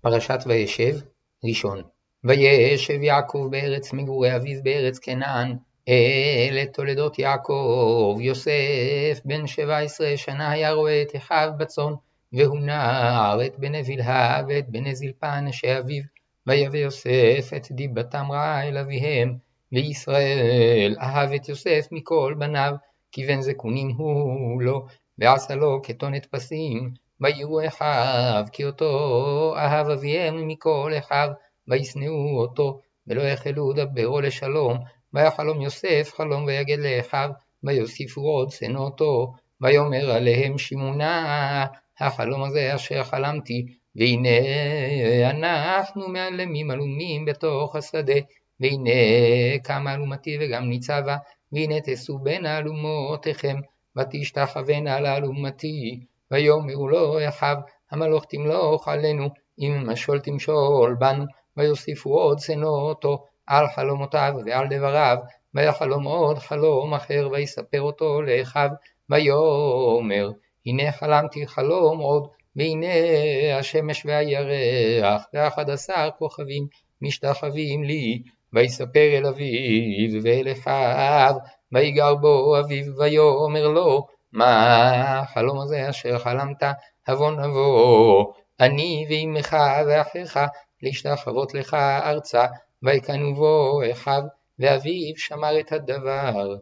פרשת וישב, ראשון. וישב יעקב בארץ מגורי אביו בארץ כנען, אלה תולדות יעקב, יוסף בן שבע עשרה שנה היה רואה את אחיו בצאן, והוא נער את בני בלהה ואת בני זלפה אנשי אביו, ויבא יוסף את דיבתם רעה אל אביהם, וישראל אהב את יוסף מכל בניו, כי בן זקונים הוא לו, ועשה לו כתונת פסים, ויראו אחיו, כי אותו אהב אביהם מכל אחיו, וישנאו אותו, ולא החלו דברו לשלום, ויחלום יוסף חלום ויגד לאחיו, ויוסיפו עוד שנא אותו, ויאמר עליהם שמונה, החלום הזה אשר חלמתי, והנה אנחנו מעלמים עלומים בתוך השדה, והנה קמה אלומתי וגם ניצבה, והנה תשאו בין אלומותיכם, ותשתחוונה לאלומתי, ויאמרו לו אחיו, המלוך תמלוך עלינו, אם משול תמשול בנו, ויוסיפו עוד שנא אותו על חלומותיו ועל דבריו, ויחלום עוד חלום אחר, ויספר אותו לאחיו, ויאמר, הנה חלמתי חלום עוד, והנה השמש והירח, ואחד עשר כוכבים משתחווים לי, ויספר אל אביו ואל אחיו, ויגר בו אביו, ויאמר לו, מה החלום הזה אשר חלמת, הבוא נבוא, אני ואמך ואחיך, להשתחוות לך ארצה, ויקנו בו אחיו, ואביו שמר את הדבר.